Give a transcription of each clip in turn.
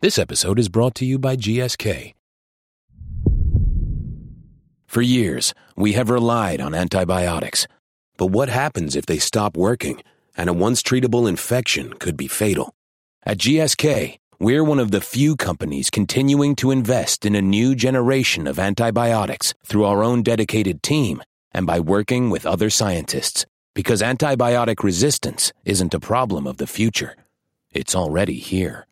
This episode is brought to you by GSK. For years, we have relied on antibiotics. But what happens if they stop working and a once treatable infection could be fatal? At GSK, we're one of the few companies continuing to invest in a new generation of antibiotics through our own dedicated team and by working with other scientists. Because antibiotic resistance isn't a problem of the future, it's already here.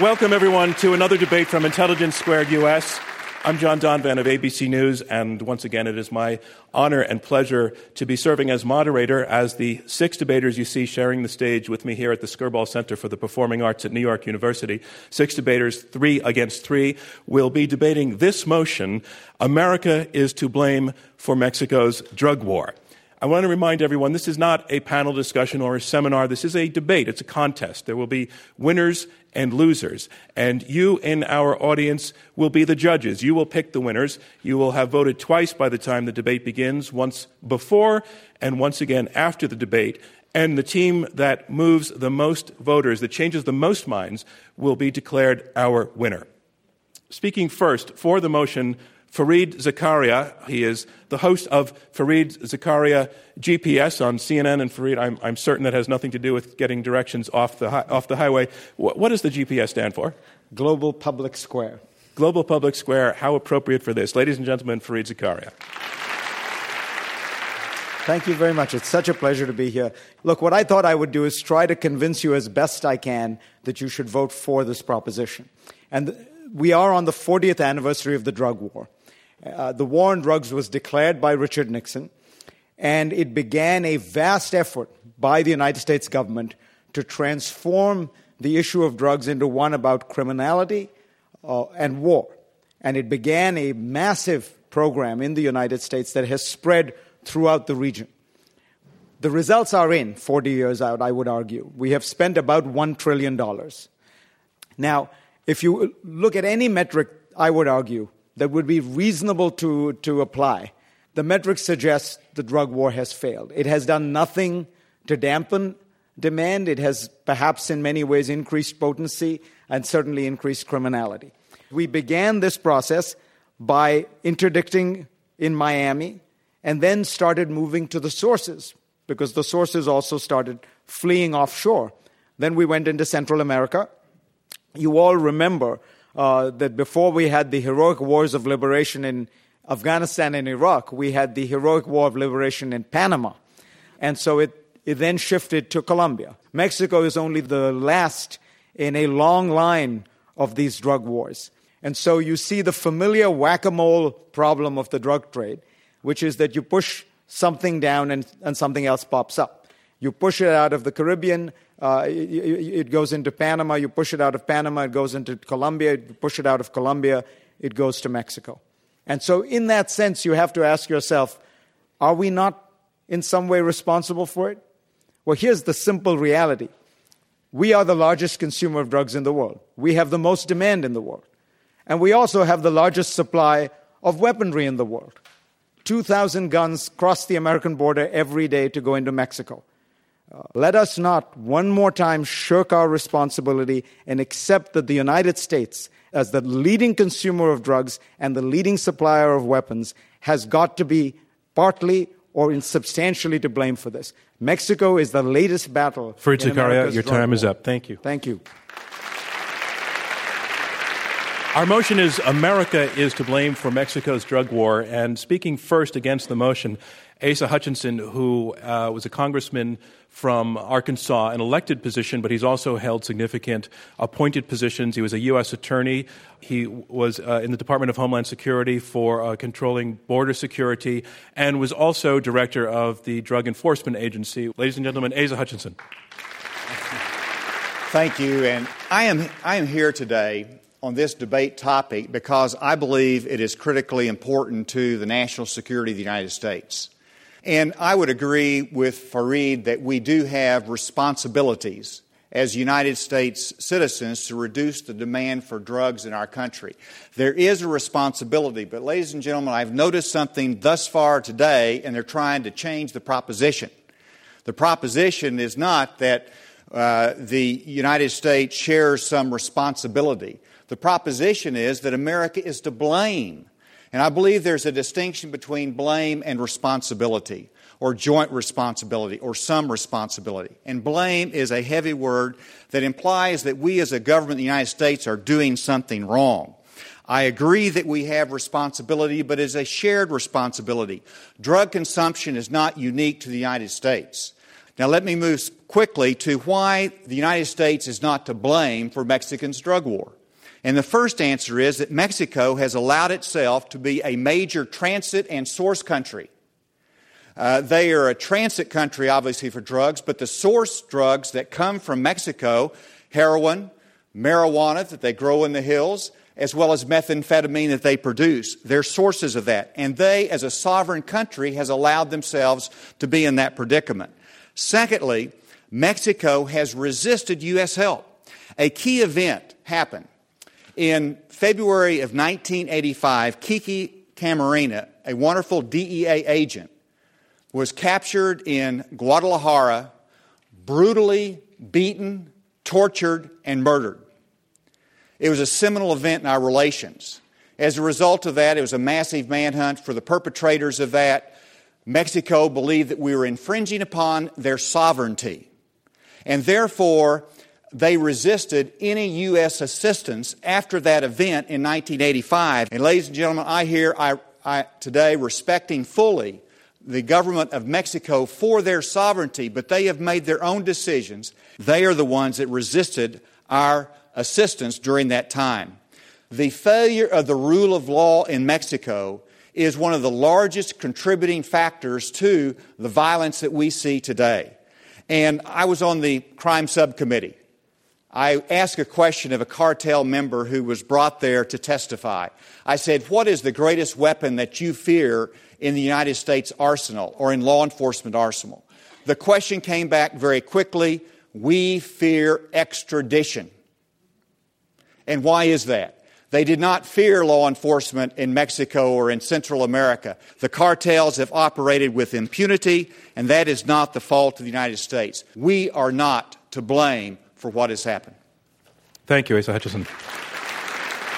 Welcome, everyone, to another debate from Intelligence Squared US. I'm John Donvan of ABC News, and once again, it is my honor and pleasure to be serving as moderator as the six debaters you see sharing the stage with me here at the Skirball Center for the Performing Arts at New York University. Six debaters, three against three, will be debating this motion America is to blame for Mexico's drug war. I want to remind everyone this is not a panel discussion or a seminar. This is a debate. It's a contest. There will be winners and losers. And you in our audience will be the judges. You will pick the winners. You will have voted twice by the time the debate begins, once before and once again after the debate. And the team that moves the most voters, that changes the most minds, will be declared our winner. Speaking first for the motion, Fareed Zakaria. He is the host of Fareed Zakaria GPS on CNN. And Fareed, I'm, I'm certain that has nothing to do with getting directions off the, hi- off the highway. What, what does the GPS stand for? Global Public Square. Global Public Square. How appropriate for this. Ladies and gentlemen, Fareed Zakaria. Thank you very much. It's such a pleasure to be here. Look, what I thought I would do is try to convince you as best I can that you should vote for this proposition. And we are on the 40th anniversary of the drug war. Uh, the war on drugs was declared by Richard Nixon, and it began a vast effort by the United States government to transform the issue of drugs into one about criminality uh, and war. And it began a massive program in the United States that has spread throughout the region. The results are in 40 years out, I would argue. We have spent about $1 trillion. Now, if you look at any metric, I would argue, that would be reasonable to, to apply, the metrics suggest the drug war has failed. It has done nothing to dampen demand. It has perhaps in many ways increased potency and certainly increased criminality. We began this process by interdicting in Miami and then started moving to the sources because the sources also started fleeing offshore. Then we went into Central America. You all remember uh, that before we had the heroic wars of liberation in Afghanistan and Iraq, we had the heroic war of liberation in Panama. And so it, it then shifted to Colombia. Mexico is only the last in a long line of these drug wars. And so you see the familiar whack a mole problem of the drug trade, which is that you push something down and, and something else pops up. You push it out of the Caribbean, uh, it, it, goes into Panama. You push it out of Panama, it goes into Colombia. You push it out of Colombia, it goes to Mexico. And so, in that sense, you have to ask yourself are we not in some way responsible for it? Well, here's the simple reality we are the largest consumer of drugs in the world, we have the most demand in the world, and we also have the largest supply of weaponry in the world. 2,000 guns cross the American border every day to go into Mexico. Uh, let us not one more time shirk our responsibility and accept that the United States, as the leading consumer of drugs and the leading supplier of weapons, has got to be partly or substantially to blame for this. Mexico is the latest battle. Fareed Zakaria, your time war. is up. Thank you. Thank you. Our motion is America is to blame for Mexico's drug war. And speaking first against the motion, Asa Hutchinson, who uh, was a congressman from Arkansas, an elected position, but he's also held significant appointed positions. He was a U.S. attorney. He was uh, in the Department of Homeland Security for uh, controlling border security and was also director of the Drug Enforcement Agency. Ladies and gentlemen, Asa Hutchinson. Thank you. And I am, I am here today on this debate topic because I believe it is critically important to the national security of the United States. And I would agree with Fareed that we do have responsibilities as United States citizens to reduce the demand for drugs in our country. There is a responsibility, but ladies and gentlemen, I've noticed something thus far today, and they're trying to change the proposition. The proposition is not that uh, the United States shares some responsibility. The proposition is that America is to blame. And I believe there's a distinction between blame and responsibility, or joint responsibility, or some responsibility. And blame is a heavy word that implies that we as a government in the United States are doing something wrong. I agree that we have responsibility, but it's a shared responsibility. Drug consumption is not unique to the United States. Now, let me move quickly to why the United States is not to blame for Mexico's drug war. And the first answer is that Mexico has allowed itself to be a major transit and source country. Uh, they are a transit country, obviously, for drugs, but the source drugs that come from Mexico heroin, marijuana that they grow in the hills, as well as methamphetamine that they produce. They're sources of that. And they, as a sovereign country, has allowed themselves to be in that predicament. Secondly, Mexico has resisted U.S. help. A key event happened. In February of 1985, Kiki Camarena, a wonderful DEA agent, was captured in Guadalajara, brutally beaten, tortured, and murdered. It was a seminal event in our relations. As a result of that, it was a massive manhunt for the perpetrators of that. Mexico believed that we were infringing upon their sovereignty. And therefore, they resisted any U.S. assistance after that event in 1985. And, ladies and gentlemen, I hear I, I, today respecting fully the government of Mexico for their sovereignty, but they have made their own decisions. They are the ones that resisted our assistance during that time. The failure of the rule of law in Mexico is one of the largest contributing factors to the violence that we see today. And I was on the crime subcommittee. I asked a question of a cartel member who was brought there to testify. I said, What is the greatest weapon that you fear in the United States arsenal or in law enforcement arsenal? The question came back very quickly We fear extradition. And why is that? They did not fear law enforcement in Mexico or in Central America. The cartels have operated with impunity, and that is not the fault of the United States. We are not to blame for what has happened. Thank you, Asa Hutchinson.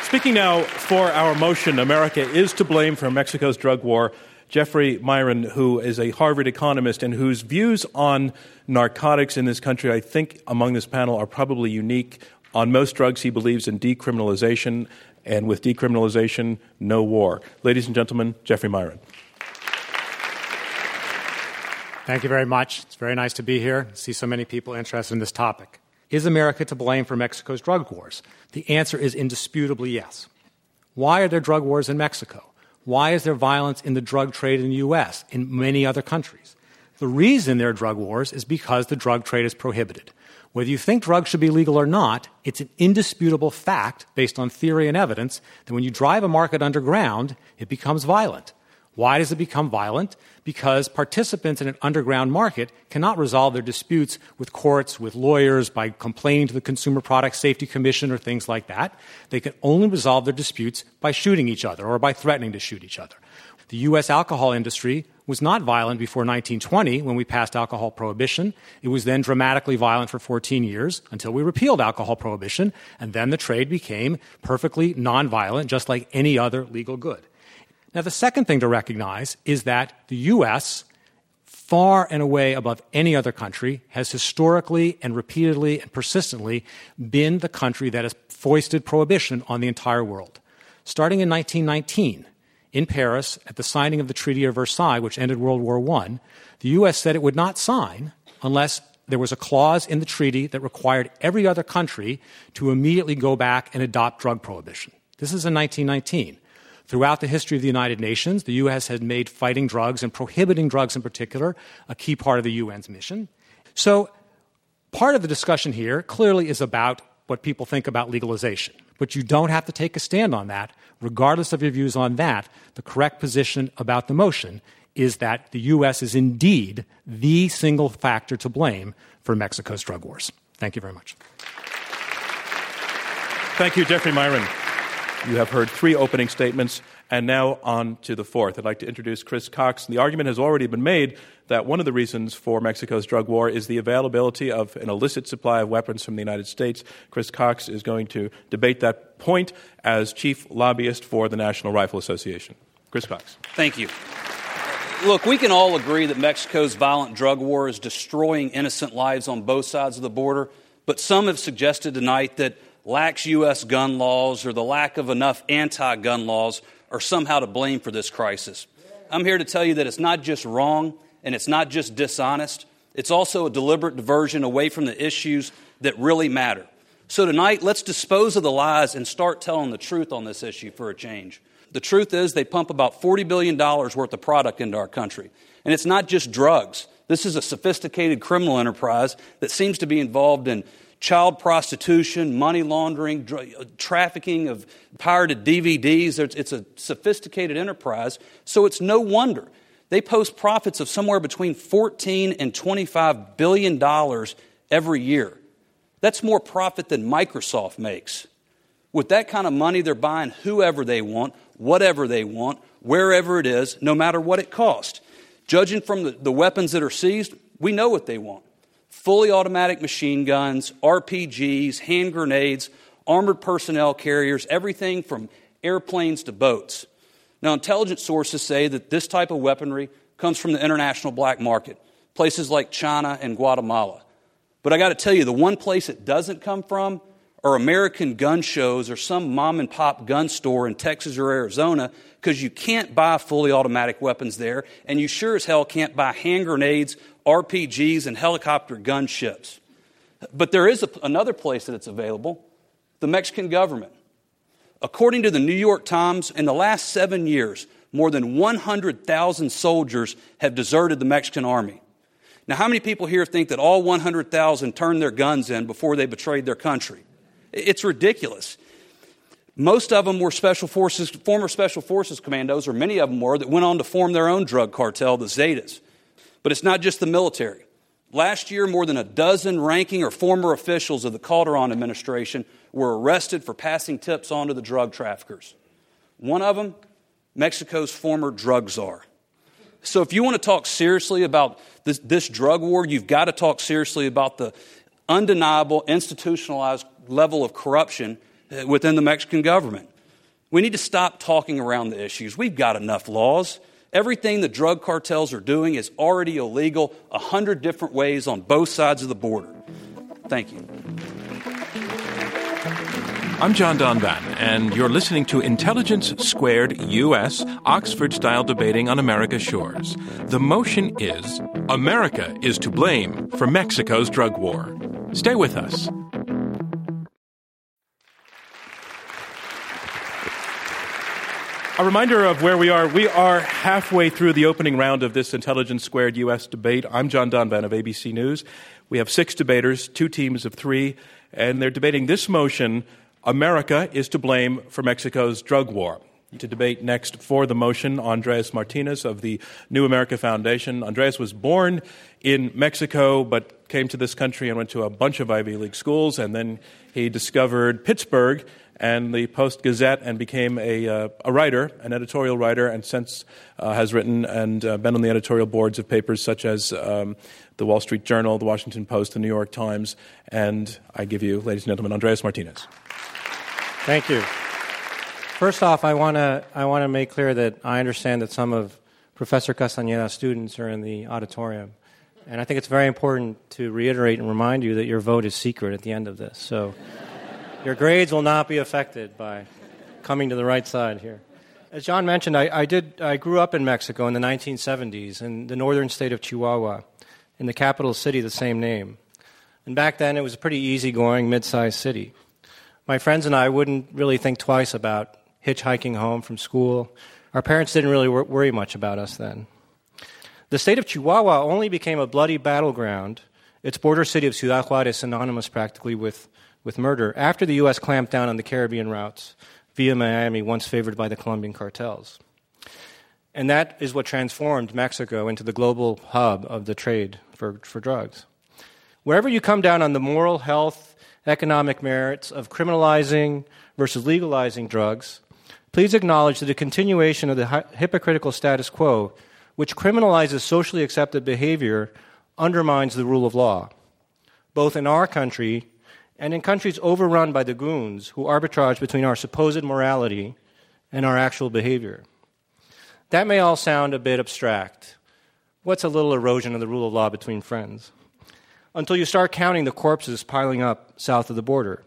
Speaking now for our motion, America is to blame for Mexico's drug war. Jeffrey Miron, who is a Harvard economist and whose views on narcotics in this country, I think, among this panel are probably unique. On most drugs, he believes in decriminalization, and with decriminalization, no war. Ladies and gentlemen, Jeffrey Miron. Thank you very much. It's very nice to be here, see so many people interested in this topic. Is America to blame for Mexico's drug wars? The answer is indisputably yes. Why are there drug wars in Mexico? Why is there violence in the drug trade in the U.S., in many other countries? The reason there are drug wars is because the drug trade is prohibited. Whether you think drugs should be legal or not, it's an indisputable fact based on theory and evidence that when you drive a market underground, it becomes violent. Why does it become violent? Because participants in an underground market cannot resolve their disputes with courts, with lawyers, by complaining to the Consumer Product Safety Commission or things like that. They can only resolve their disputes by shooting each other or by threatening to shoot each other. The U.S. alcohol industry was not violent before 1920 when we passed alcohol prohibition. It was then dramatically violent for 14 years until we repealed alcohol prohibition, and then the trade became perfectly nonviolent, just like any other legal good. Now, the second thing to recognize is that the U.S., far and away above any other country, has historically and repeatedly and persistently been the country that has foisted prohibition on the entire world. Starting in 1919, in Paris at the signing of the Treaty of Versailles, which ended World War I, the U.S. said it would not sign unless there was a clause in the treaty that required every other country to immediately go back and adopt drug prohibition. This is in 1919. Throughout the history of the United Nations, the U.S. has made fighting drugs and prohibiting drugs in particular a key part of the UN's mission. So, part of the discussion here clearly is about what people think about legalization. But you don't have to take a stand on that. Regardless of your views on that, the correct position about the motion is that the U.S. is indeed the single factor to blame for Mexico's drug wars. Thank you very much. Thank you, Jeffrey Miron. You have heard three opening statements, And now on to the fourth. I'd like to introduce Chris Cox. The argument has already been made that one of the reasons for Mexico's drug war is the availability of an illicit supply of weapons from the United States. Chris Cox is going to debate that point as chief lobbyist for the National Rifle Association. Chris Cox. Thank you. Look, we can all agree that Mexico's violent drug war is destroying innocent lives on both sides of the border, but some have suggested tonight that lax U.S. gun laws or the lack of enough anti gun laws are somehow to blame for this crisis. I'm here to tell you that it's not just wrong and it's not just dishonest, it's also a deliberate diversion away from the issues that really matter. So tonight, let's dispose of the lies and start telling the truth on this issue for a change. The truth is, they pump about $40 billion worth of product into our country. And it's not just drugs. This is a sophisticated criminal enterprise that seems to be involved in child prostitution, money laundering, dr- uh, trafficking of pirated DVDs. It's a sophisticated enterprise, so it's no wonder. They post profits of somewhere between 14 and 25 billion dollars every year. That's more profit than Microsoft makes. With that kind of money, they're buying whoever they want, whatever they want, wherever it is, no matter what it costs. Judging from the, the weapons that are seized, we know what they want fully automatic machine guns, RPGs, hand grenades, armored personnel carriers, everything from airplanes to boats. Now, intelligence sources say that this type of weaponry comes from the international black market, places like China and Guatemala. But I got to tell you, the one place it doesn't come from are American gun shows or some mom and pop gun store in Texas or Arizona because you can't buy fully automatic weapons there, and you sure as hell can't buy hand grenades, RPGs, and helicopter gunships. But there is a, another place that it's available the Mexican government. According to the New York Times, in the last seven years, more than 100,000 soldiers have deserted the Mexican army. Now, how many people here think that all 100,000 turned their guns in before they betrayed their country? It's ridiculous. Most of them were special forces, former special forces commandos, or many of them were, that went on to form their own drug cartel, the Zetas. But it's not just the military. Last year, more than a dozen ranking or former officials of the Calderon administration were arrested for passing tips on to the drug traffickers. One of them, Mexico's former drug czar. So, if you want to talk seriously about this, this drug war, you've got to talk seriously about the undeniable, institutionalized level of corruption uh, within the Mexican government. We need to stop talking around the issues. We've got enough laws. Everything the drug cartels are doing is already illegal a hundred different ways on both sides of the border. Thank you. I'm John Donvan, and you're listening to Intelligence Squared US, Oxford style debating on America's shores. The motion is America is to blame for Mexico's drug war. Stay with us. A reminder of where we are. We are halfway through the opening round of this Intelligence Squared U.S. debate. I'm John Donvan of ABC News. We have six debaters, two teams of three, and they're debating this motion America is to blame for Mexico's drug war. To debate next for the motion, Andres Martinez of the New America Foundation. Andres was born in Mexico, but came to this country and went to a bunch of Ivy League schools, and then he discovered Pittsburgh and the Post Gazette and became a, uh, a writer, an editorial writer, and since uh, has written and uh, been on the editorial boards of papers such as um, the Wall Street Journal, the Washington Post, the New York Times. And I give you, ladies and gentlemen, Andreas Martinez. Thank you. First off, I want to I want to make clear that I understand that some of Professor Castañeda's students are in the auditorium. And I think it's very important to reiterate and remind you that your vote is secret at the end of this. So your grades will not be affected by coming to the right side here. As John mentioned, I, I, did, I grew up in Mexico in the 1970s in the northern state of Chihuahua, in the capital city, the same name. And back then, it was a pretty easygoing, mid sized city. My friends and I wouldn't really think twice about hitchhiking home from school. Our parents didn't really worry much about us then. The state of Chihuahua only became a bloody battleground, its border city of Ciudad Juarez synonymous practically with with murder after the U.S. clamped down on the Caribbean routes via Miami, once favored by the Colombian cartels. And that is what transformed Mexico into the global hub of the trade for, for drugs. Wherever you come down on the moral, health, economic merits of criminalizing versus legalizing drugs, please acknowledge that a continuation of the hypocritical status quo, which criminalizes socially accepted behavior, undermines the rule of law, both in our country and in countries overrun by the goons who arbitrage between our supposed morality and our actual behavior. That may all sound a bit abstract. What's a little erosion of the rule of law between friends? Until you start counting the corpses piling up south of the border.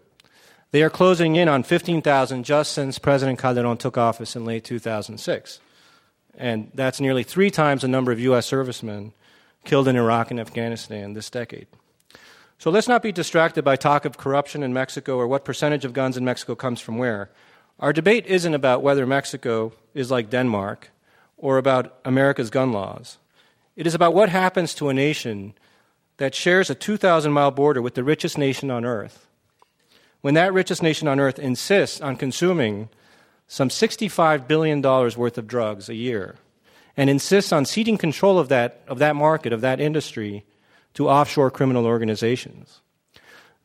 They are closing in on 15,000 just since President Calderon took office in late 2006. And that's nearly three times the number of U.S. servicemen killed in Iraq and Afghanistan this decade. So let's not be distracted by talk of corruption in Mexico or what percentage of guns in Mexico comes from where. Our debate isn't about whether Mexico is like Denmark or about America's gun laws. It is about what happens to a nation that shares a 2,000 mile border with the richest nation on earth. When that richest nation on earth insists on consuming some $65 billion worth of drugs a year and insists on ceding control of that, of that market, of that industry, to offshore criminal organizations.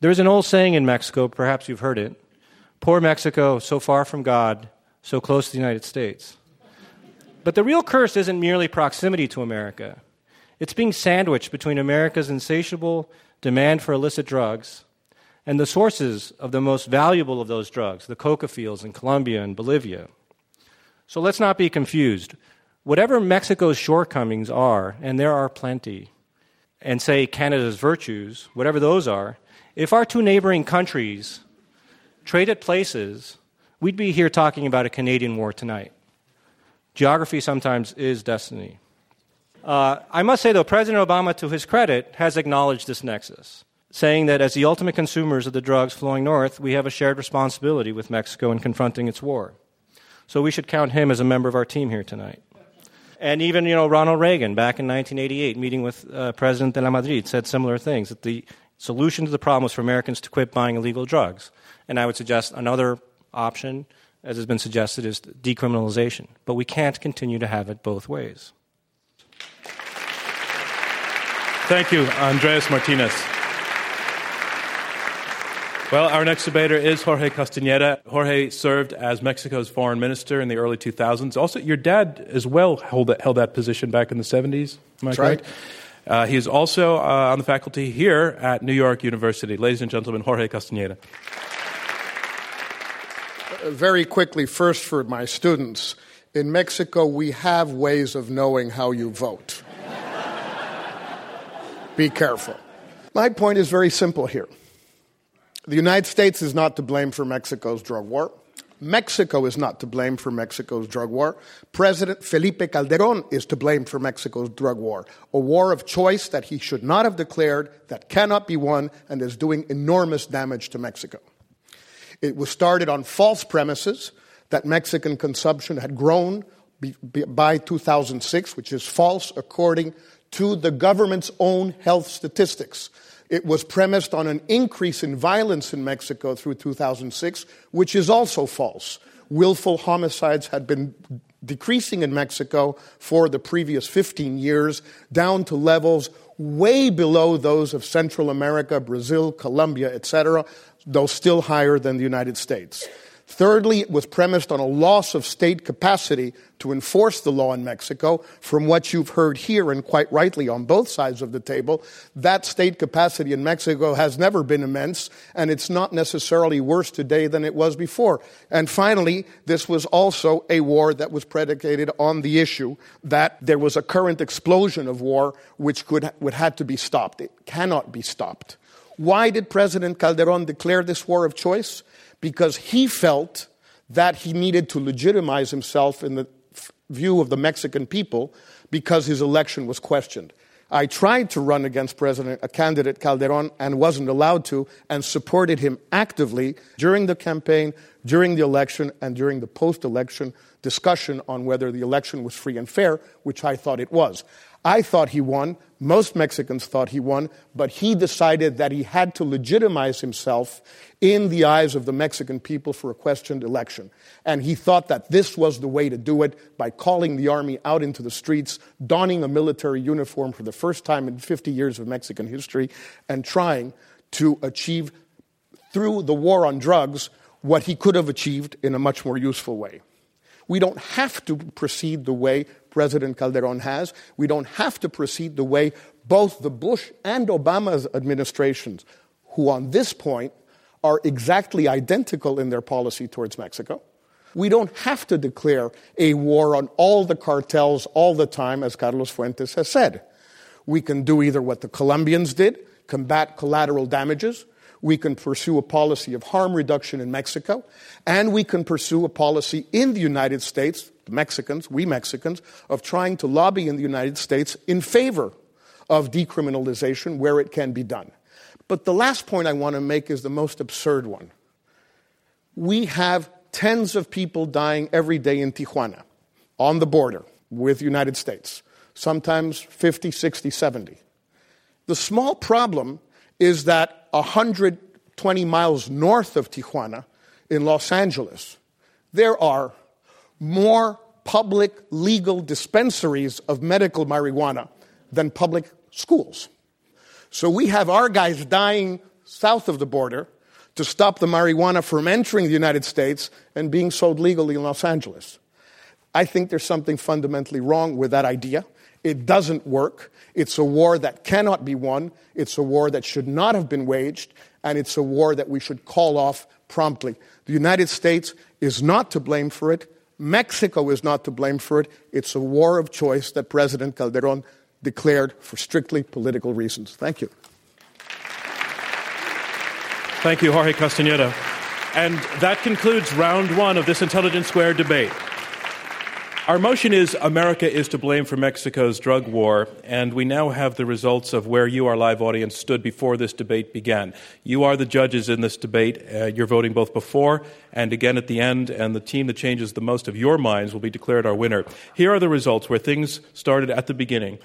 There's an old saying in Mexico, perhaps you've heard it Poor Mexico, so far from God, so close to the United States. But the real curse isn't merely proximity to America, it's being sandwiched between America's insatiable demand for illicit drugs and the sources of the most valuable of those drugs, the coca fields in Colombia and Bolivia. So let's not be confused. Whatever Mexico's shortcomings are, and there are plenty, and say Canada's virtues, whatever those are, if our two neighboring countries traded places, we'd be here talking about a Canadian war tonight. Geography sometimes is destiny. Uh, I must say, though, President Obama, to his credit, has acknowledged this nexus, saying that as the ultimate consumers of the drugs flowing north, we have a shared responsibility with Mexico in confronting its war. So we should count him as a member of our team here tonight. And even, you know, Ronald Reagan, back in 1988, meeting with uh, President de la Madrid, said similar things that the solution to the problem was for Americans to quit buying illegal drugs. And I would suggest another option as has been suggested, is decriminalization. But we can't continue to have it both ways. Thank you, Andres Martinez. Well, our next debater is Jorge Castañeda. Jorge served as Mexico's foreign minister in the early 2000s. Also, your dad as well held that, held that position back in the 70s. Am I That's right. Uh, he is also uh, on the faculty here at New York University. Ladies and gentlemen, Jorge Castañeda very quickly, first for my students, in Mexico, we have ways of knowing how you vote. Be careful. My point is very simple here. The United States is not to blame for Mexico's drug war. Mexico is not to blame for Mexico's drug war. President Felipe Calderon is to blame for Mexico's drug war, a war of choice that he should not have declared, that cannot be won, and is doing enormous damage to Mexico. It was started on false premises that Mexican consumption had grown by 2006, which is false according to the government's own health statistics. It was premised on an increase in violence in Mexico through 2006, which is also false. Willful homicides had been decreasing in Mexico for the previous 15 years, down to levels way below those of Central America, Brazil, Colombia, etc though still higher than the United States. Thirdly, it was premised on a loss of state capacity to enforce the law in Mexico. From what you've heard here, and quite rightly on both sides of the table, that state capacity in Mexico has never been immense, and it's not necessarily worse today than it was before. And finally, this was also a war that was predicated on the issue that there was a current explosion of war which could, would had to be stopped. It cannot be stopped. Why did President Calderon declare this war of choice? Because he felt that he needed to legitimize himself in the view of the Mexican people because his election was questioned. I tried to run against President, a candidate Calderon, and wasn't allowed to, and supported him actively during the campaign, during the election, and during the post election discussion on whether the election was free and fair, which I thought it was. I thought he won. Most Mexicans thought he won, but he decided that he had to legitimize himself in the eyes of the Mexican people for a questioned election. And he thought that this was the way to do it by calling the army out into the streets, donning a military uniform for the first time in 50 years of Mexican history, and trying to achieve, through the war on drugs, what he could have achieved in a much more useful way. We don't have to proceed the way President Calderon has. We don't have to proceed the way both the Bush and Obama's administrations, who on this point are exactly identical in their policy towards Mexico. We don't have to declare a war on all the cartels all the time, as Carlos Fuentes has said. We can do either what the Colombians did, combat collateral damages, we can pursue a policy of harm reduction in Mexico, and we can pursue a policy in the United States, the Mexicans, we Mexicans, of trying to lobby in the United States in favor of decriminalization where it can be done. But the last point I want to make is the most absurd one. We have tens of people dying every day in Tijuana on the border with the United States, sometimes 50, 60, 70. The small problem is that 120 miles north of Tijuana in Los Angeles, there are more public legal dispensaries of medical marijuana than public schools. So we have our guys dying south of the border to stop the marijuana from entering the United States and being sold legally in Los Angeles. I think there's something fundamentally wrong with that idea. It doesn't work. It's a war that cannot be won. It's a war that should not have been waged. And it's a war that we should call off promptly. The United States is not to blame for it. Mexico is not to blame for it. It's a war of choice that President Calderon declared for strictly political reasons. Thank you. Thank you, Jorge Castañeda. And that concludes round one of this Intelligence Squared debate. Our motion is America is to blame for Mexico's drug war, and we now have the results of where you, our live audience, stood before this debate began. You are the judges in this debate. Uh, you're voting both before and again at the end, and the team that changes the most of your minds will be declared our winner. Here are the results where things started at the beginning.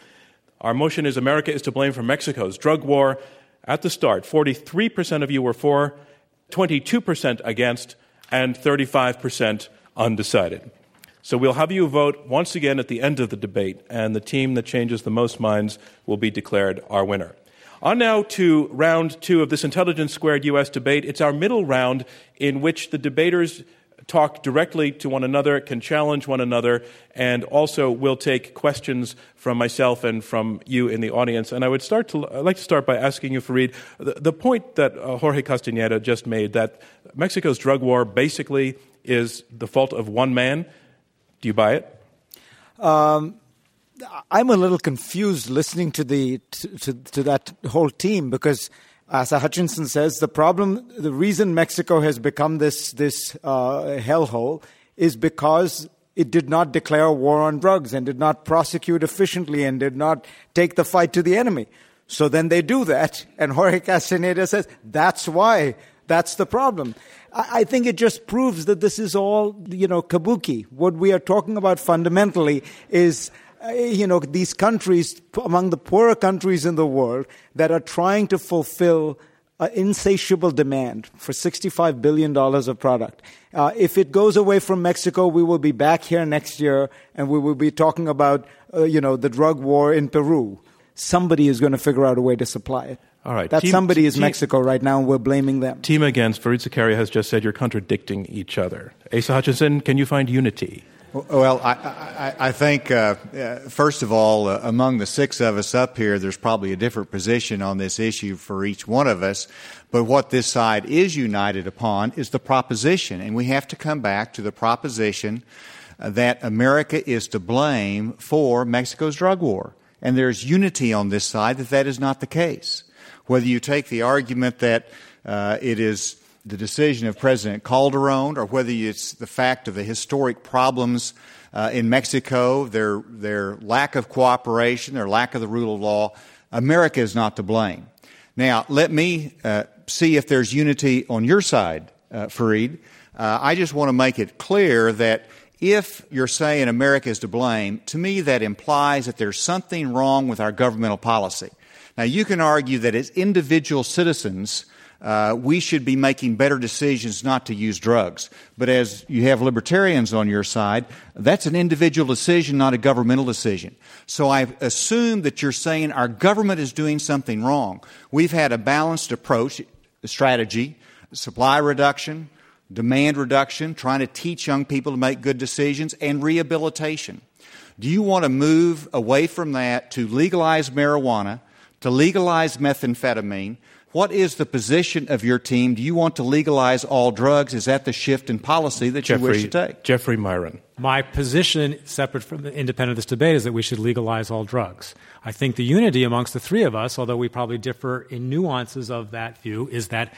Our motion is America is to blame for Mexico's drug war. At the start, 43% of you were for, 22% against, and 35% undecided. So we'll have you vote once again at the end of the debate, and the team that changes the most minds will be declared our winner. On now to round two of this Intelligence Squared US debate. It's our middle round in which the debaters talk directly to one another, can challenge one another, and also will take questions from myself and from you in the audience. And I would start to, I'd like to start by asking you, Fareed, the, the point that uh, Jorge Castañeda just made that Mexico's drug war basically is the fault of one man. Do you buy it? Um, I'm a little confused listening to the to, to, to that whole team because Asa Hutchinson says, the problem, the reason Mexico has become this, this uh, hellhole is because it did not declare war on drugs and did not prosecute efficiently and did not take the fight to the enemy. So then they do that, and Jorge Castaneda says that's why. That's the problem. I, think it just proves that this is all, you know, kabuki. What we are talking about fundamentally is uh, you know, these countries, among the poorer countries in the world, that are trying to fulfill an insatiable demand for $65 billion of product. Uh, if it goes away from Mexico, we will be back here next year and we will be talking about, uh, you know, the drug war in Peru. Somebody is going to figure out a way to supply it. All right. That team, somebody is team, Mexico right now, and we're blaming them. Team against Fareed Zakaria has just said you're contradicting each other. Asa Hutchinson, can you find unity? Well, I, I, I think, uh, uh, first of all, uh, among the six of us up here, there's probably a different position on this issue for each one of us. But what this side is united upon is the proposition. And we have to come back to the proposition uh, that America is to blame for Mexico's drug war. And there's unity on this side that that is not the case. Whether you take the argument that uh, it is the decision of President Calderon or whether it's the fact of the historic problems uh, in Mexico, their, their lack of cooperation, their lack of the rule of law, America is not to blame. Now, let me uh, see if there's unity on your side, uh, Fareed. Uh, I just want to make it clear that if you're saying America is to blame, to me that implies that there's something wrong with our governmental policy. Now, you can argue that as individual citizens, uh, we should be making better decisions not to use drugs. But as you have libertarians on your side, that's an individual decision, not a governmental decision. So I assume that you're saying our government is doing something wrong. We've had a balanced approach, strategy, supply reduction, demand reduction, trying to teach young people to make good decisions, and rehabilitation. Do you want to move away from that to legalize marijuana, to legalize methamphetamine? What is the position of your team? Do you want to legalize all drugs? Is that the shift in policy that Jeffrey, you wish to take? Jeffrey Miron. My position, separate from independent of this debate, is that we should legalize all drugs. I think the unity amongst the three of us, although we probably differ in nuances of that view, is that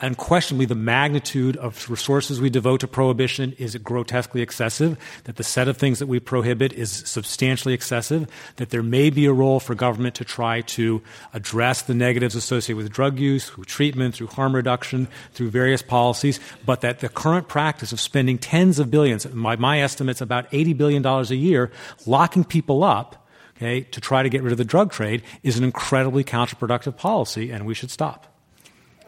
unquestionably the magnitude of resources we devote to prohibition is grotesquely excessive, that the set of things that we prohibit is substantially excessive, that there may be a role for government to try to address the negatives associated with drug use, through treatment, through harm reduction, through various policies, but that the current practice of spending tens of billions, my, my estimate's about $80 billion a year, locking people up Okay, to try to get rid of the drug trade is an incredibly counterproductive policy, and we should stop.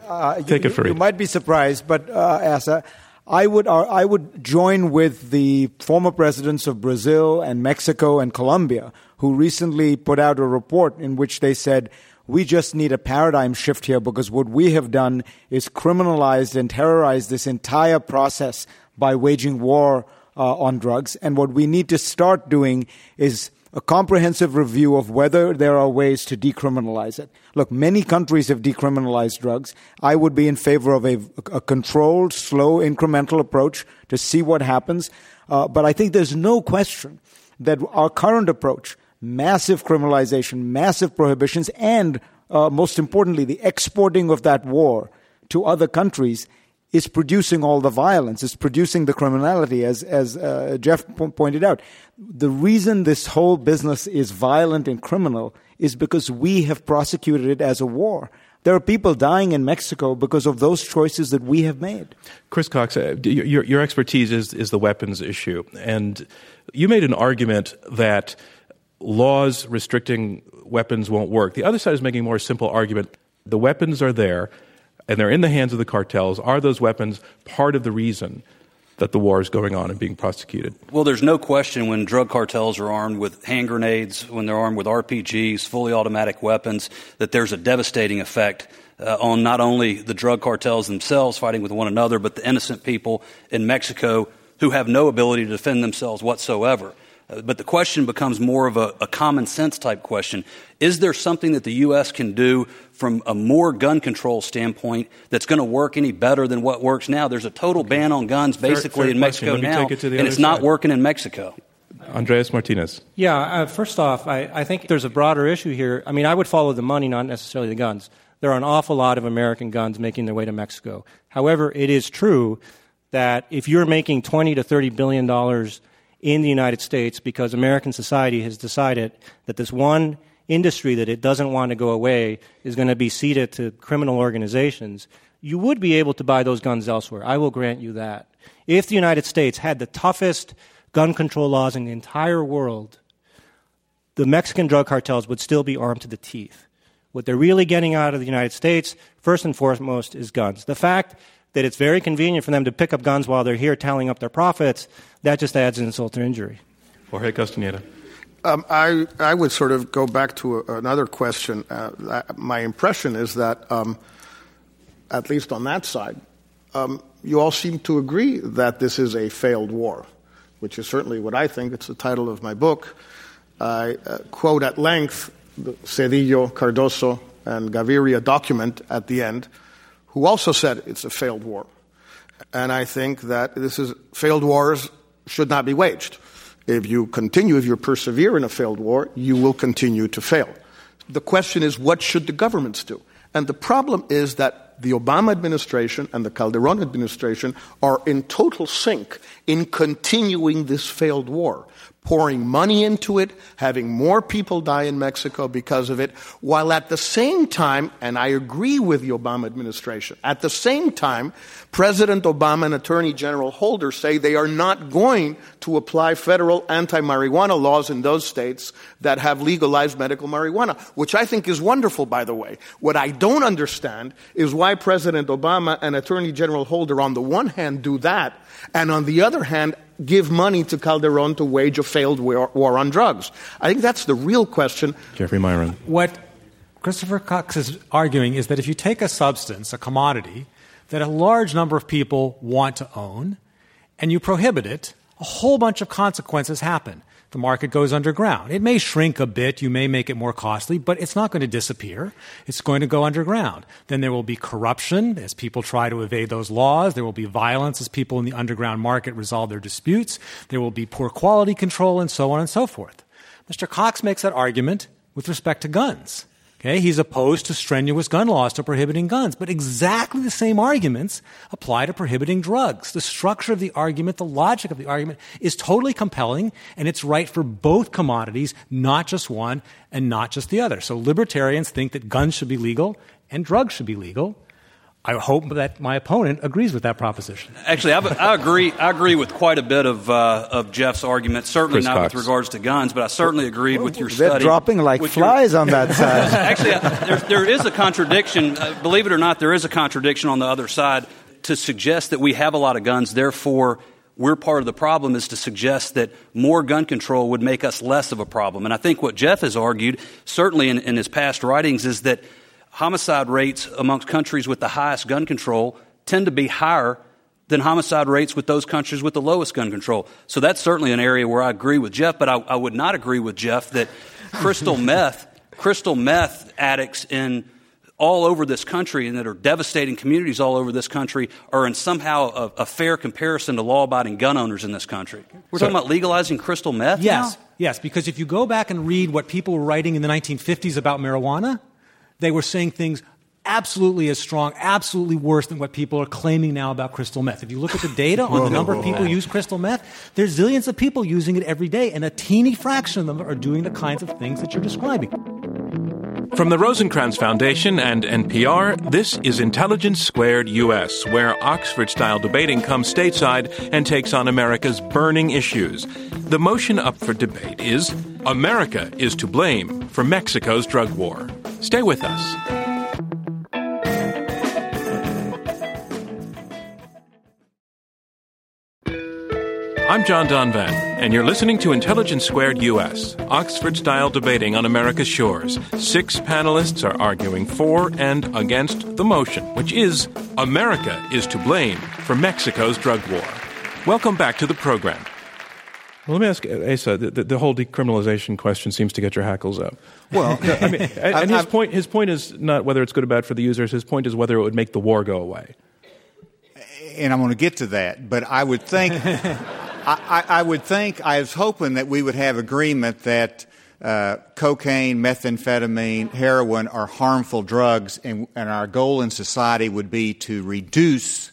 Uh, Take you, it, You might be surprised, but uh, Asa, I would uh, I would join with the former presidents of Brazil and Mexico and Colombia, who recently put out a report in which they said we just need a paradigm shift here because what we have done is criminalized and terrorized this entire process by waging war uh, on drugs, and what we need to start doing is a comprehensive review of whether there are ways to decriminalize it. Look, many countries have decriminalized drugs. I would be in favor of a, a controlled, slow, incremental approach to see what happens. Uh, but I think there's no question that our current approach, massive criminalization, massive prohibitions, and uh, most importantly, the exporting of that war to other countries is producing all the violence, is producing the criminality, as, as uh, Jeff po- pointed out. The reason this whole business is violent and criminal is because we have prosecuted it as a war. There are people dying in Mexico because of those choices that we have made. Chris Cox, uh, your, your expertise is, is the weapons issue. And you made an argument that laws restricting weapons won't work. The other side is making a more simple argument. The weapons are there and they're in the hands of the cartels, are those weapons part of the reason that the war is going on and being prosecuted? Well, there's no question when drug cartels are armed with hand grenades, when they're armed with RPGs, fully automatic weapons, that there's a devastating effect uh, on not only the drug cartels themselves fighting with one another, but the innocent people in Mexico who have no ability to defend themselves whatsoever. But the question becomes more of a, a, common sense type question. Is there something that the U.S. can do from a more gun control standpoint that's going to work any better than what works now? There's a total ban on guns basically fair, fair in Mexico now, it and it's side. not working in Mexico. Andreas Martinez. Yeah, uh, first off, I, I think there's a broader issue here. I mean, I would follow the money, not necessarily the guns. There are an awful lot of American guns making their way to Mexico. However, it is true that if you're making 20 to 30 billion dollars in the United States because American society has decided that this one industry that it doesn't want to go away is going to be ceded to criminal organizations, you would be able to buy those guns elsewhere. I will grant you that. If the United States had the toughest gun control laws in the entire world, the Mexican drug cartels would still be armed to the teeth. What they're really getting out of the United States, first and foremost, is guns. The fact that it's very convenient for them to pick up guns while they're here tallying up their profits, that just adds insult to injury. Jorge Castaneda. Um, I, I would sort of go back to a, another question. Uh, my impression is that, um, at least on that side, um, you all seem to agree that this is a failed war, which is certainly what I think. It's the title of my book. I uh, quote at length the Zedillo, Cardoso, and Gaviria document at the end who also said it's a failed war. And I think that this is failed wars should not be waged. If you continue, if you persevere in a failed war, you will continue to fail. The question is, what should the governments do? And the problem is that the Obama administration and the Calderon administration are in total sync in continuing this failed war pouring money into it, having more people die in Mexico because of it, while at the same time, and I agree with the Obama administration, at the same time, President Obama and Attorney General Holder say they are not going to apply federal anti marijuana laws in those states that have legalized medical marijuana, which I think is wonderful, by the way. What I don't understand is why President Obama and Attorney General Holder, on the one hand, do that, and on the other hand, give money to Calderon to wage a failed war, war on drugs? I think that's the real question. Jeffrey Miron. What Christopher Cox is arguing is that if you take a substance, a commodity, that a large number of people want to own, and you prohibit it, a whole bunch of consequences happen. The market goes underground. It may shrink a bit, you may make it more costly, but it's not going to disappear. It's going to go underground. Then there will be corruption as people try to evade those laws. There will be violence as people in the underground market resolve their disputes. There will be poor quality control and so on and so forth. Mr. Cox makes that argument with respect to guns. Okay, he's opposed to strenuous gun laws to prohibiting guns, but exactly the same arguments apply to prohibiting drugs. The structure of the argument, the logic of the argument is totally compelling, and it's right for both commodities, not just one and not just the other. So libertarians think that guns should be legal and drugs should be legal. I hope that my opponent agrees with that proposition. Actually, I, I agree. I agree with quite a bit of uh, of Jeff's argument. Certainly Chris not Cox. with regards to guns, but I certainly agreed with your They're study. dropping like with your- flies on that side. Actually, uh, there, there is a contradiction. Uh, believe it or not, there is a contradiction on the other side to suggest that we have a lot of guns, therefore, we're part of the problem is to suggest that more gun control would make us less of a problem. And I think what Jeff has argued, certainly in, in his past writings, is that homicide rates amongst countries with the highest gun control tend to be higher than homicide rates with those countries with the lowest gun control. So that's certainly an area where I agree with Jeff, but I, I would not agree with Jeff that crystal meth, crystal meth addicts in all over this country and that are devastating communities all over this country are in somehow a, a fair comparison to law-abiding gun owners in this country. We're talking about legalizing crystal meth Yes, now? yes, because if you go back and read what people were writing in the 1950s about marijuana, they were saying things absolutely as strong, absolutely worse than what people are claiming now about crystal meth. If you look at the data on the number of people who use crystal meth, there's zillions of people using it every day, and a teeny fraction of them are doing the kinds of things that you're describing. From the Rosenkranz Foundation and NPR, this is Intelligence Squared US, where Oxford style debating comes stateside and takes on America's burning issues. The motion up for debate is America is to blame for Mexico's drug war. Stay with us. I'm John Donvan, and you're listening to Intelligence Squared US, Oxford style debating on America's shores. Six panelists are arguing for and against the motion, which is America is to blame for Mexico's drug war. Welcome back to the program. Well, let me ask uh, Asa. The, the, the whole decriminalization question seems to get your hackles up. Well, I mean, and, and his point his point is not whether it's good or bad for the users. His point is whether it would make the war go away. and I'm going to get to that, but I would think, I, I, would think, I was hoping that we would have agreement that uh, cocaine, methamphetamine, heroin are harmful drugs, and, and our goal in society would be to reduce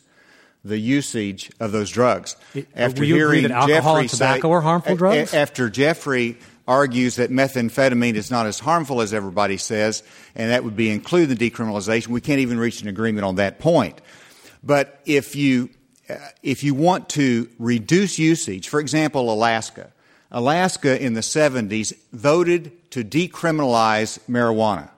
the usage of those drugs. It- will you agree that alcohol and tobacco are harmful a- after Jeffrey argues that methamphetamine is not as harmful as everybody says, and that would be included the decriminalization, we can't even reach an agreement on that point. But if you, uh, if you want to reduce usage, for example, Alaska, Alaska in the 70s voted to decriminalize marijuana.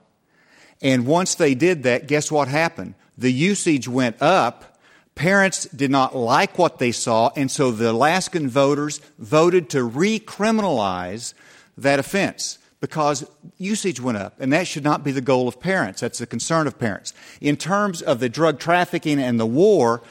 And once they did that, guess what happened? The usage went up. Parents did not like what they saw, and so the Alaskan voters voted to recriminalize that offense because usage went up, and that should not be the goal of parents. That's the concern of parents. In terms of the drug trafficking and the war,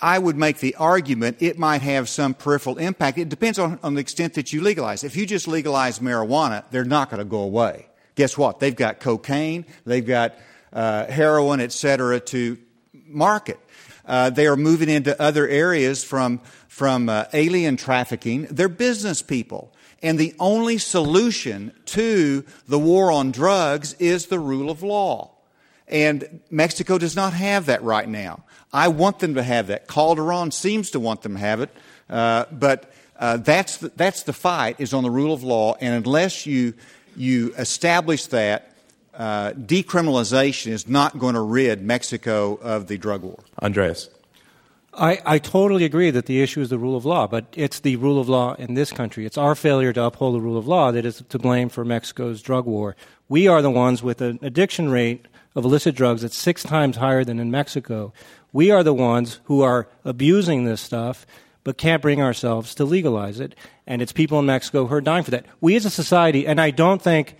I would make the argument it might have some peripheral impact. It depends on, on the extent that you legalize. If you just legalize marijuana, they're not going to go away. Guess what? They've got cocaine, they've got uh, heroin, et cetera, to market. Uh, they are moving into other areas from, from uh, alien trafficking. They're business people. And the only solution to the war on drugs is the rule of law. And Mexico does not have that right now. I want them to have that. Calderon seems to want them to have it, uh, but uh, that's the, that's the fight is on the rule of law. And unless you you establish that, uh, decriminalization is not going to rid Mexico of the drug war. Andres. I, I totally agree that the issue is the rule of law, but it's the rule of law in this country. It's our failure to uphold the rule of law that is to blame for Mexico's drug war. We are the ones with an addiction rate of illicit drugs that's six times higher than in Mexico. We are the ones who are abusing this stuff but can't bring ourselves to legalize it. And it's people in Mexico who are dying for that. We as a society, and I don't think,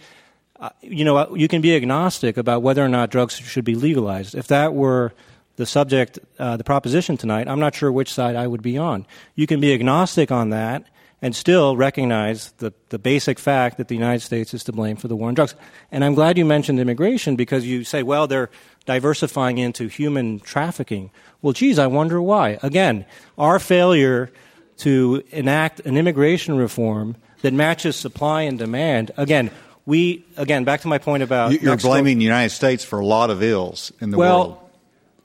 uh, you know, you can be agnostic about whether or not drugs should be legalized. If that were the subject, uh, the proposition tonight, I'm not sure which side I would be on. You can be agnostic on that and still recognize the, the basic fact that the United States is to blame for the war on drugs. And I'm glad you mentioned immigration because you say, well, they're diversifying into human trafficking. Well, geez, I wonder why. Again, our failure to enact an immigration reform that matches supply and demand, again, we, again, back to my point about. You're Mexico, blaming the United States for a lot of ills in the well, world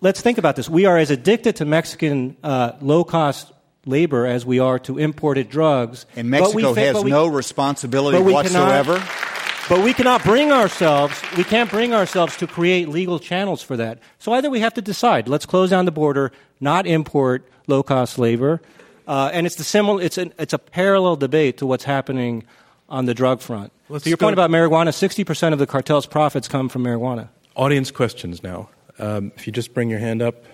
let's think about this. We are as addicted to Mexican uh, low cost labor as we are to imported drugs. And Mexico fa- has we, no responsibility we whatsoever. Cannot, but we cannot bring ourselves, we can't bring ourselves to create legal channels for that. So either we have to decide, let's close down the border, not import low cost labor. Uh, and it's, the similar, it's, an, it's a parallel debate to what's happening on the drug front. Let's to your go- point about marijuana, 60% of the cartel's profits come from marijuana. Audience questions now. Um, if you just bring your hand up.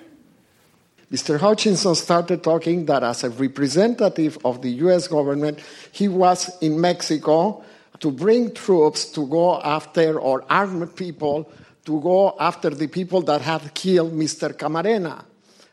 Mr. Hutchinson started talking that as a representative of the US government, he was in Mexico to bring troops to go after or armed people to go after the people that had killed Mr. Camarena.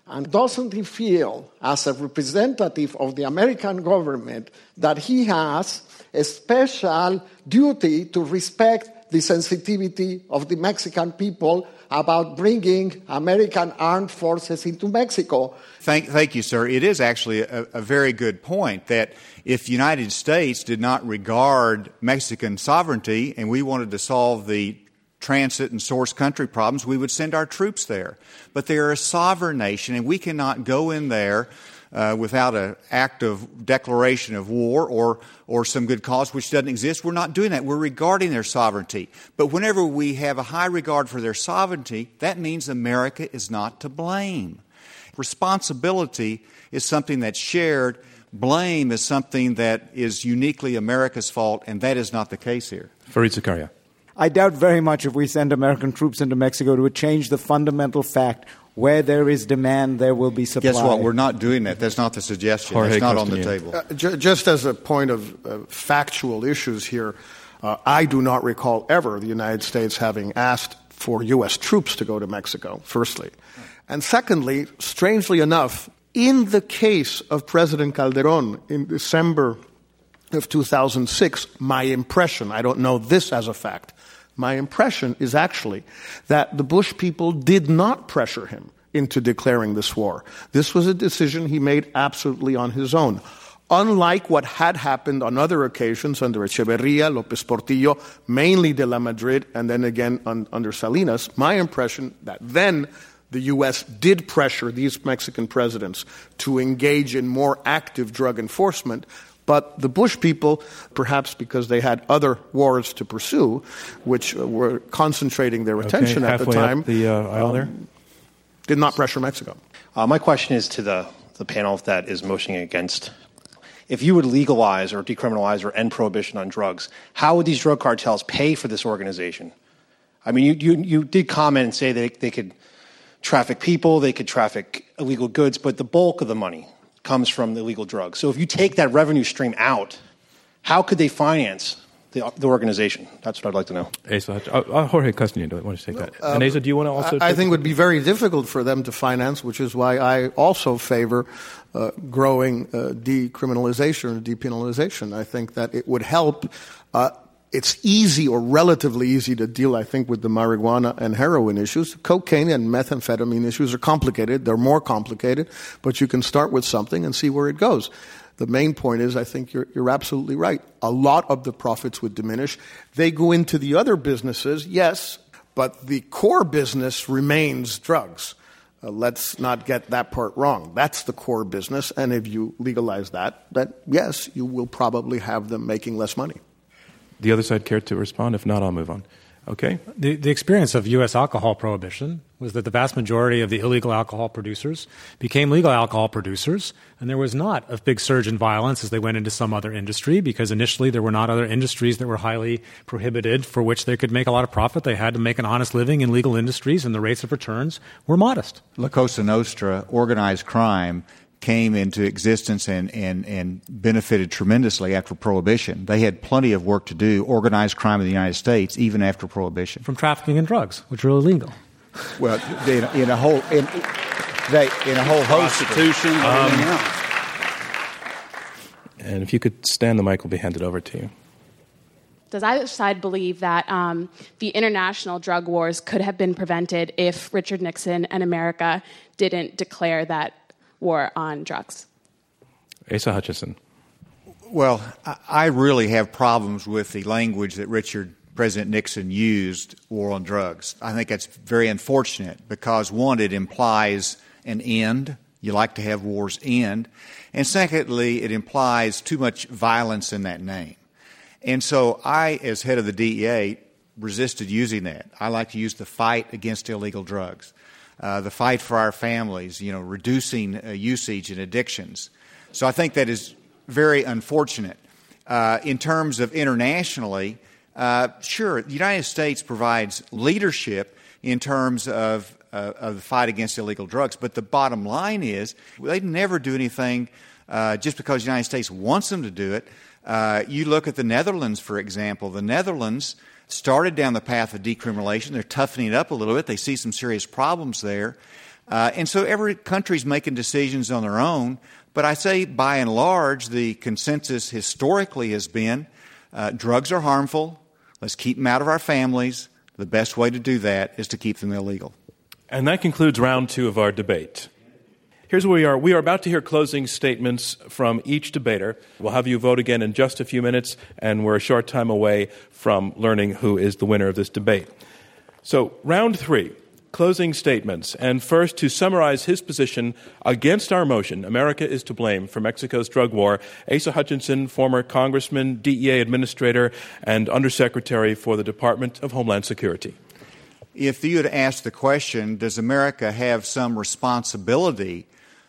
And doesn't he feel, as a representative of the American government, that he has a special duty to respect the sensitivity of the Mexican people about bringing American armed forces into Mexico. Thank, thank you, sir. It is actually a, a very good point that if United States did not regard Mexican sovereignty and we wanted to solve the transit and source country problems, we would send our troops there. But they're a sovereign nation, and we cannot go in there uh, without an act of declaration of war or, or some good cause which doesn't exist. We're not doing that. We're regarding their sovereignty. But whenever we have a high regard for their sovereignty, that means America is not to blame. Responsibility is something that's shared. Blame is something that is uniquely America's fault, and that is not the case here. Fareed Zakaria. I doubt very much if we send American troops into Mexico it would change the fundamental fact where there is demand, there will be supply. Guess what? We're not doing that. That's not the suggestion. Jorge That's not on the table. Uh, ju- just as a point of uh, factual issues here, uh, I do not recall ever the United States having asked for U.S. troops to go to Mexico, firstly. And secondly, strangely enough, in the case of President Calderon in December of 2006, my impression, I don't know this as a fact, my impression is actually that the Bush people did not pressure him into declaring this war. This was a decision he made absolutely on his own. Unlike what had happened on other occasions under Echeverria, Lopez Portillo, mainly de la Madrid, and then again un- under Salinas, my impression that then the U.S. did pressure these Mexican presidents to engage in more active drug enforcement. But the Bush people, perhaps because they had other wars to pursue, which were concentrating their attention okay, at the halfway up time, the uh, aisle there. did not pressure Mexico. Uh, my question is to the, the panel that is motioning against. If you would legalize or decriminalize or end prohibition on drugs, how would these drug cartels pay for this organization? I mean, you, you, you did comment and say that they could traffic people, they could traffic illegal goods, but the bulk of the money comes from the illegal drugs. So if you take that revenue stream out, how could they finance the, the organization? That's what I'd like to know. Asa, uh, uh, Jorge Castaneda, why don't you take that? and Asa, do you want to also? I, I think it would be very difficult for them to finance, which is why I also favor uh, growing uh, decriminalization and depenalization. I think that it would help. It's easy or relatively easy to deal, I think, with the marijuana and heroin issues. Cocaine and methamphetamine issues are complicated. They're more complicated, but you can start with something and see where it goes. The main point is, I think you're, you're absolutely right. A lot of the profits would diminish. They go into the other businesses, yes, but the core business remains drugs. Uh, let's not get that part wrong. That's the core business, and if you legalize that, then yes, you will probably have them making less money. The other side care to respond? If not, I'll move on. Okay. The, the experience of U.S. alcohol prohibition was that the vast majority of the illegal alcohol producers became legal alcohol producers, and there was not a big surge in violence as they went into some other industry because initially there were not other industries that were highly prohibited for which they could make a lot of profit. They had to make an honest living in legal industries, and the rates of returns were modest. La Cosa Nostra, organized crime, came into existence and, and, and benefited tremendously after Prohibition. They had plenty of work to do, organized crime in the United States, even after Prohibition. From trafficking in drugs, which are illegal. Well, in, in a whole in, they, in a whole host of Prostitution, everything Um, else. And if you could stand, the mic will be handed over to you. Does either side believe that um, the international drug wars could have been prevented if Richard Nixon and America didn't declare that war on drugs? Asa Hutchinson. Well, I- I really have problems with the language that Richard President Nixon used, war on drugs. I think that's very unfortunate because, one, it implies an end. You like to have wars end. And secondly, it implies too much violence in that name. And so I, as head of the DEA, resisted using that. I like to use the fight against illegal drugs, uh, the fight for our families, you know, reducing uh, usage and addictions. So I think that is very unfortunate. Uh, in terms of internationally, uh, sure, the United States provides leadership in terms of, uh, of the fight against illegal drugs, but the bottom line is they never do anything uh, just because the United States wants them to do it. You look at the Netherlands, for example. The Netherlands started down the path of decriminalization. They're toughening it up a little bit. They see some serious problems there. Uh, and so every country's making decisions on their own. But I say by and large, the consensus historically has been uh, drugs are harmful. Let's keep them out of our families. The best way to do that is to keep them illegal. And that concludes round two of our debate. Here's where we are. We are about to hear closing statements from each debater. We'll have you vote again in just a few minutes, and we're a short time away from learning who is the winner of this debate. So, round three closing statements. And first, to summarize his position against our motion, America is to blame for Mexico's drug war, Asa Hutchinson, former congressman, DEA administrator, and undersecretary for the Department of Homeland Security. If you had asked the question, does America have some responsibility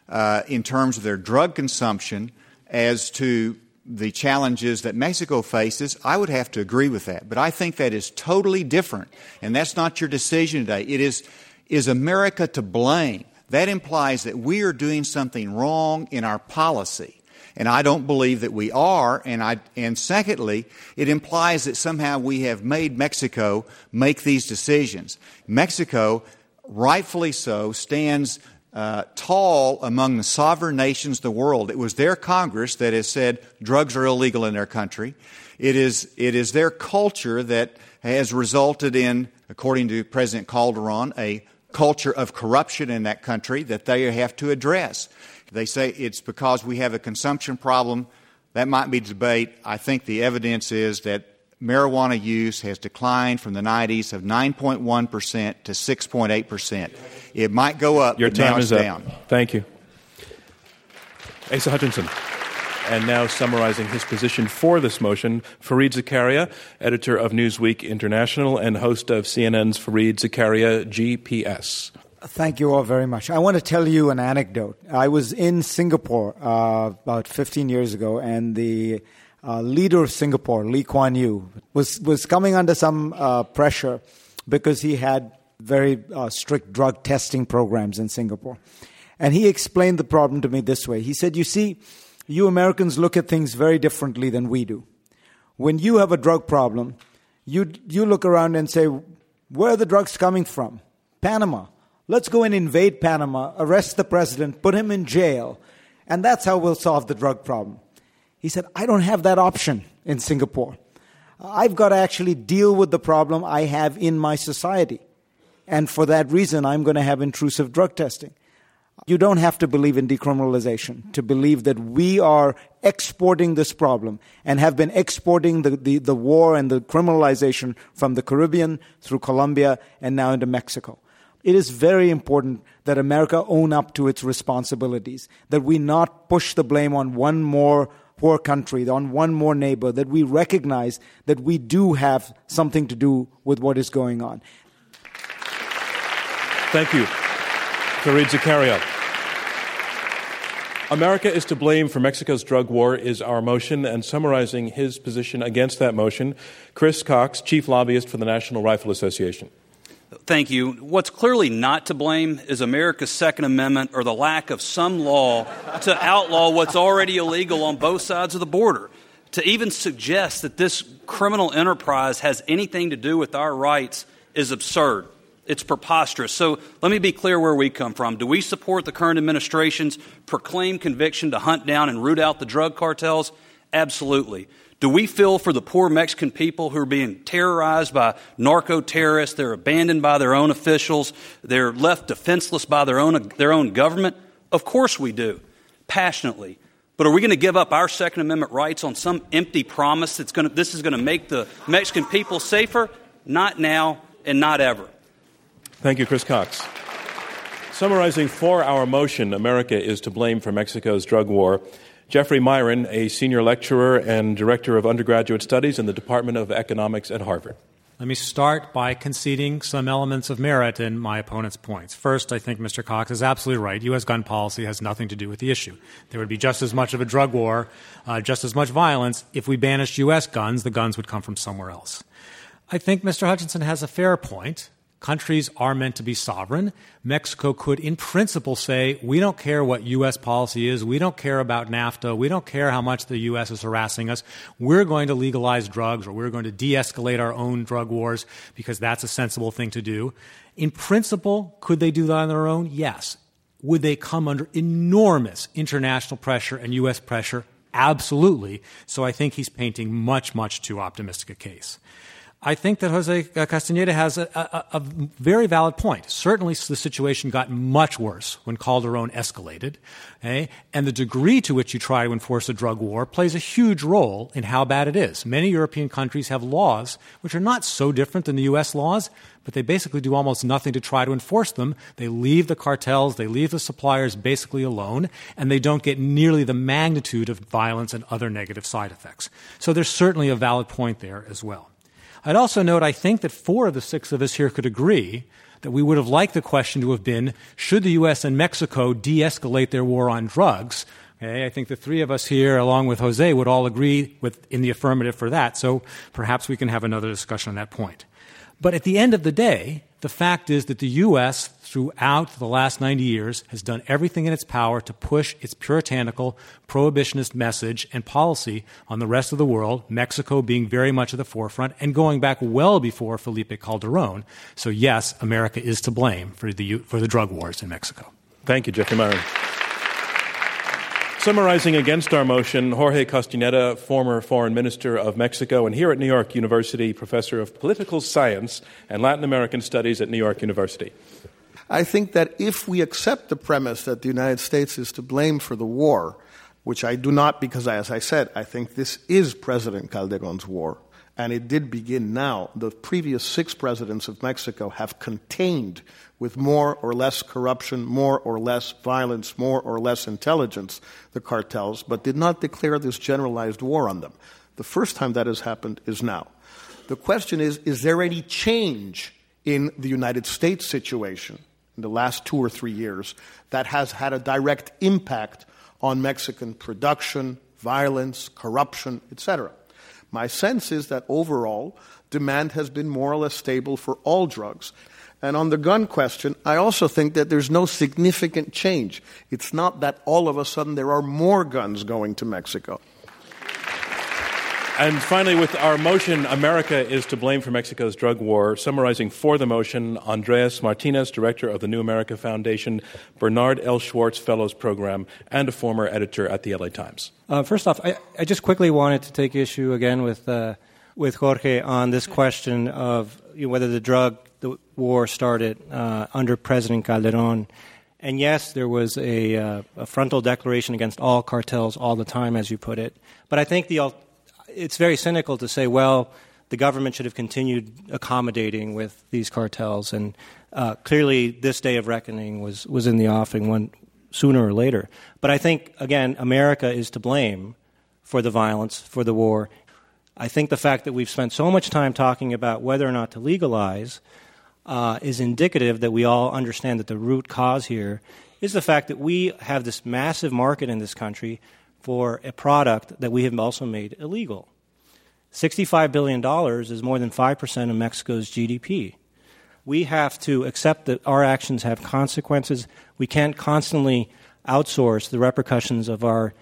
uh, in terms of their drug consumption as to the challenges that Mexico faces, I would have to agree with that. But I think that is totally different. And that's not your decision today. It is, is America to blame? That implies that we are doing something wrong in our policy. And I don't believe that we are. And, I, and secondly, it implies that somehow we have made Mexico make these decisions. Mexico, rightfully so, stands uh, tall among the sovereign nations of the world. It was their Congress that has said drugs are illegal in their country. It is, it is their culture that has resulted in, according to President Calderon, a culture of corruption in that country that they have to address. They say it's because we have a consumption problem. That might be debate. I think the evidence is that marijuana use has declined from the 90s of 9.1% to 6.8%. It might go up, Your but now time it's is up. down. Thank you. Asa Hutchinson. And now summarizing his position for this motion, Fareed Zakaria, editor of Newsweek International and host of CNN's Fareed Zakaria GPS. Thank you all very much. I want to tell you an anecdote. I was in Singapore uh, about 15 years ago, and the uh, leader of Singapore, Lee Kuan Yew, was, was coming under some uh, pressure because he had very uh, strict drug testing programs in Singapore. And he explained the problem to me this way. He said, You see, you Americans look at things very differently than we do. When you have a drug problem, you, you look around and say, Where are the drugs coming from? Panama. Let's go and invade Panama, arrest the president, put him in jail, and that's how we'll solve the drug problem. He said, I don't have that option in Singapore. I've got to actually deal with the problem I have in my society. And for that reason, I'm going to have intrusive drug testing. You don't have to believe in decriminalization to believe that we are exporting this problem and have been exporting the, the, the war and the criminalization from the Caribbean through Colombia and now into Mexico. It is very important that America own up to its responsibilities, that we not push the blame on one more poor country, on one more neighbor, that we recognize that we do have something to do with what is going on. Thank you. Fareed Zakaria. America is to blame for Mexico's drug war is our motion, and summarizing his position against that motion, Chris Cox, chief lobbyist for the National Rifle Association. Thank you. What's clearly not to blame is America's Second Amendment or the lack of some law to outlaw what's already illegal on both sides of the border. To even suggest that this criminal enterprise has anything to do with our rights is absurd. It's preposterous. So let me be clear where we come from. Do we support the current administration's proclaimed conviction to hunt down and root out the drug cartels? Absolutely. Do we feel for the poor Mexican people who are being terrorized by narco terrorists? They're abandoned by their own officials. They're left defenseless by their own, their own government? Of course we do, passionately. But are we going to give up our Second Amendment rights on some empty promise that's going to, this is going to make the Mexican people safer? Not now and not ever. Thank you, Chris Cox. Summarizing for our motion, America is to blame for Mexico's drug war, Jeffrey Miron, a senior lecturer and director of undergraduate studies in the Department of Economics at Harvard. Let me start by conceding some elements of merit in my opponent's points. First, I think Mr. Cox is absolutely right. U.S. gun policy has nothing to do with the issue. There would be just as much of a drug war, uh, just as much violence. If we banished U.S. guns, the guns would come from somewhere else. I think Mr. Hutchinson has a fair point Countries are meant to be sovereign. Mexico could, in principle, say, we don't care what U.S. policy is. We don't care about NAFTA. We don't care how much the U.S. is harassing us. We're going to legalize drugs or we're going to de escalate our own drug wars because that's a sensible thing to do. In principle, could they do that on their own? Yes. Would they come under enormous international pressure and U.S. pressure? Absolutely. So I think he's painting much, much too optimistic a case. I think that Jose Castañeda has a, a, a, very valid point. Certainly, the situation got much worse when Calderon escalated, okay? and the degree to which you try to enforce a drug war plays a huge role in how bad it is. Many European countries have laws which are not so different than the U.S. laws, but they basically do almost nothing to try to enforce them. They leave the cartels, they leave the suppliers basically alone, and they don't get nearly the magnitude of violence and other negative side effects. So there's certainly a valid point there as well. I'd also note I think that four of the six of us here could agree that we would have liked the question to have been should the U.S. and Mexico de escalate their war on drugs? Okay, I think the three of us here, along with Jose, would all agree with, in the affirmative for that, so perhaps we can have another discussion on that point. But at the end of the day, the fact is that the U.S., throughout the last 90 years, has done everything in its power to push its puritanical, prohibitionist message and policy on the rest of the world, Mexico being very much at the forefront and going back well before Felipe Calderon. So, yes, America is to blame for the, for the drug wars in Mexico. Thank you, Jeffrey Miron. Summarizing against our motion, Jorge Castañeda, former foreign minister of Mexico, and here at New York University, professor of political science and Latin American studies at New York University. I think that if we accept the premise that the United States is to blame for the war, which I do not because, as I said, I think this is President Calderon's war, and it did begin now. The previous six presidents of Mexico have contained with more or less corruption, more or less violence, more or less intelligence, the cartels, but did not declare this generalized war on them. The first time that has happened is now. The question is is there any change in the United States situation in the last two or three years that has had a direct impact on Mexican production, violence, corruption, etc.? My sense is that overall, demand has been more or less stable for all drugs. And on the gun question, I also think that there's no significant change. It's not that all of a sudden there are more guns going to Mexico. And finally, with our motion, America is to blame for Mexico's drug war, summarizing for the motion, Andres Martinez, director of the New America Foundation, Bernard L. Schwartz Fellows Program, and a former editor at the LA Times. Uh, first off, I, I, just quickly wanted to take issue again with, uh, with Jorge on this question of you know, whether the drug the war started uh, under President Calderon. And yes, there was a, uh, a, frontal declaration against all cartels all the time, as you put it. But I think the, it's very cynical to say, well, the government should have continued accommodating with these cartels. And uh, clearly, this day of reckoning was, was in the offing one, sooner or later. But I think, again, America is to blame for the violence, for the war. I think the fact that we've spent so much time talking about whether or not to legalize uh, is indicative that we all understand that the root cause here is the fact that we have this massive market in this country for a product that we have also made illegal. $65 billion is more than 5% of Mexico's GDP. We have to accept that our actions have consequences. We can't constantly outsource the repercussions of our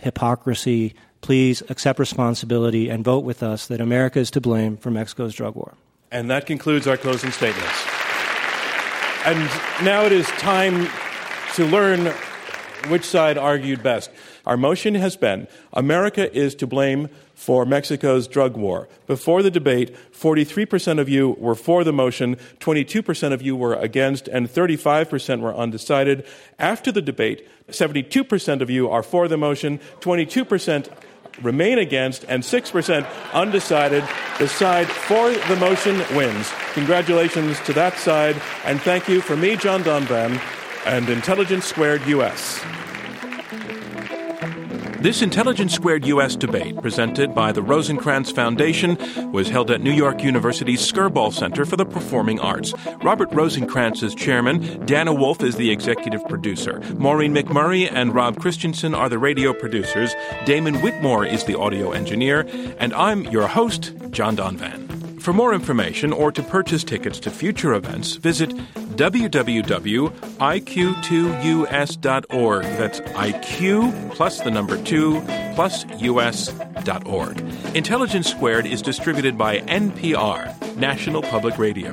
hypocrisy. Please accept responsibility and vote with us that America is to blame for Mexico's drug war. And that concludes our closing statements. And now it is time to learn which side argued best. Our motion has been America is to blame for Mexico's drug war. Before the debate, 43% of you were for the motion, 22% of you were against, and 35% were undecided. After the debate, 72% of you are for the motion, 22% remain against, and 6% undecided. The side for the motion wins. Congratulations to that side, and thank you for me, John Donvan, and Intelligence Squared US. This Intelligence Squared US debate, presented by the Rosenkranz Foundation, was held at New York University's Skirball Center for the Performing Arts. Robert Rosenkranz is chairman, Dana Wolfe is the executive producer, Maureen McMurray and Rob Christensen are the radio producers, Damon Whitmore is the audio engineer, and I'm your host, John Donvan. For more information or to purchase tickets to future events, visit www.iq2us.org. That's IQ plus the number 2 plus us.org. Intelligence Squared is distributed by NPR, National Public Radio.